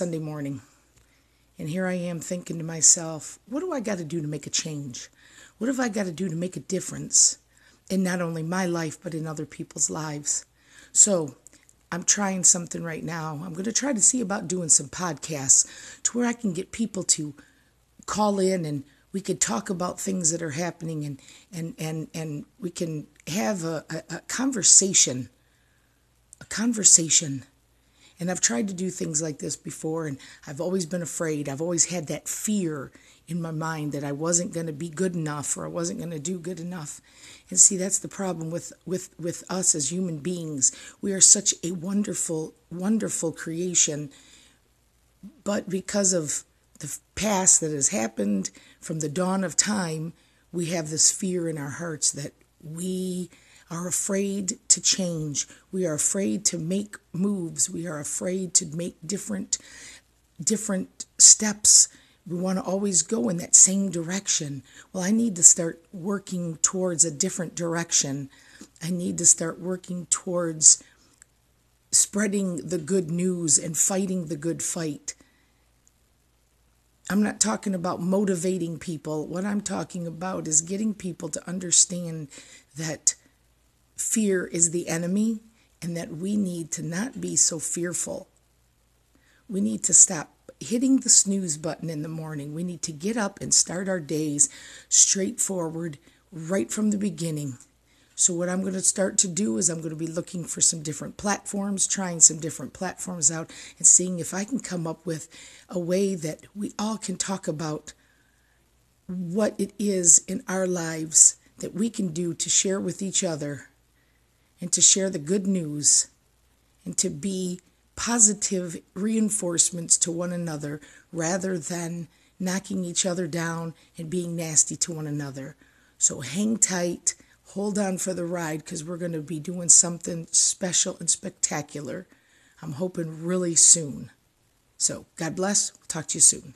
Sunday morning. And here I am thinking to myself, what do I got to do to make a change? What have I got to do to make a difference in not only my life, but in other people's lives? So I'm trying something right now. I'm going to try to see about doing some podcasts to where I can get people to call in and we could talk about things that are happening and and and and we can have a, a, a conversation a conversation and I've tried to do things like this before, and I've always been afraid. I've always had that fear in my mind that I wasn't going to be good enough or I wasn't going to do good enough. And see, that's the problem with, with, with us as human beings. We are such a wonderful, wonderful creation, but because of the past that has happened from the dawn of time, we have this fear in our hearts that we are afraid to change. We are afraid to make moves. We are afraid to make different different steps. We want to always go in that same direction. Well, I need to start working towards a different direction. I need to start working towards spreading the good news and fighting the good fight. I'm not talking about motivating people. What I'm talking about is getting people to understand that fear is the enemy and that we need to not be so fearful. We need to stop hitting the snooze button in the morning. We need to get up and start our days straightforward right from the beginning. So, what I'm going to start to do is I'm going to be looking for some different platforms, trying some different platforms out, and seeing if I can come up with a way that we all can talk about what it is in our lives that we can do to share with each other and to share the good news and to be positive reinforcements to one another rather than knocking each other down and being nasty to one another. So hang tight, hold on for the ride because we're going to be doing something special and spectacular. I'm hoping really soon. So, God bless. We'll talk to you soon.